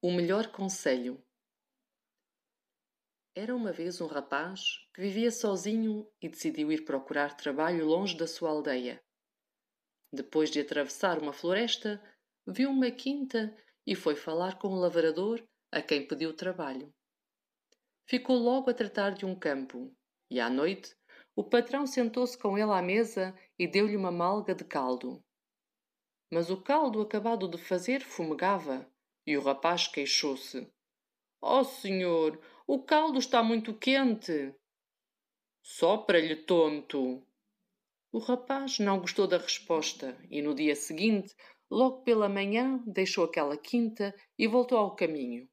O melhor conselho. Era uma vez um rapaz que vivia sozinho e decidiu ir procurar trabalho longe da sua aldeia. Depois de atravessar uma floresta, viu uma quinta e foi falar com o lavrador a quem pediu trabalho. Ficou logo a tratar de um campo e à noite o patrão sentou-se com ele à mesa e deu-lhe uma malga de caldo. Mas o caldo acabado de fazer fumegava e o rapaz queixou-se. Oh, senhor, o caldo está muito quente. Sopra-lhe, tonto. O rapaz não gostou da resposta e no dia seguinte, logo pela manhã, deixou aquela quinta e voltou ao caminho.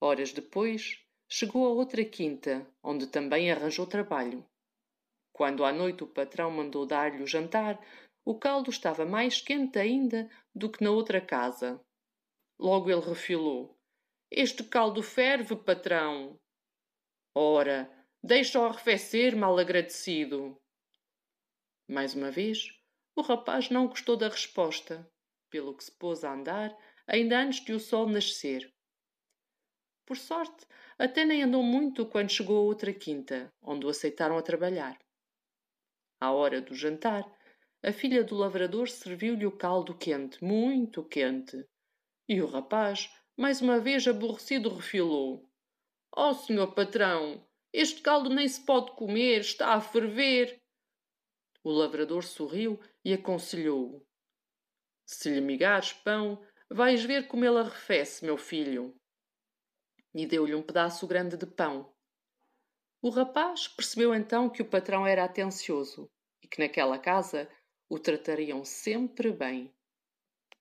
Horas depois, chegou a outra quinta, onde também arranjou trabalho. Quando à noite o patrão mandou dar-lhe o jantar, o caldo estava mais quente ainda do que na outra casa. Logo ele refilou. Este caldo ferve, patrão. Ora, deixa-o arrefecer, mal agradecido. Mais uma vez, o rapaz não gostou da resposta, pelo que se pôs a andar ainda antes de o sol nascer. Por sorte, até nem andou muito quando chegou a outra quinta, onde o aceitaram a trabalhar. À hora do jantar, a filha do lavrador serviu-lhe o caldo quente, muito quente, e o rapaz, mais uma vez aborrecido, refilou. Oh, senhor patrão, este caldo nem se pode comer, está a ferver. O lavrador sorriu e aconselhou-o. Se lhe migares pão, vais ver como ele arrefece, meu filho. E deu-lhe um pedaço grande de pão. O rapaz percebeu então que o patrão era atencioso e que naquela casa o tratariam sempre bem.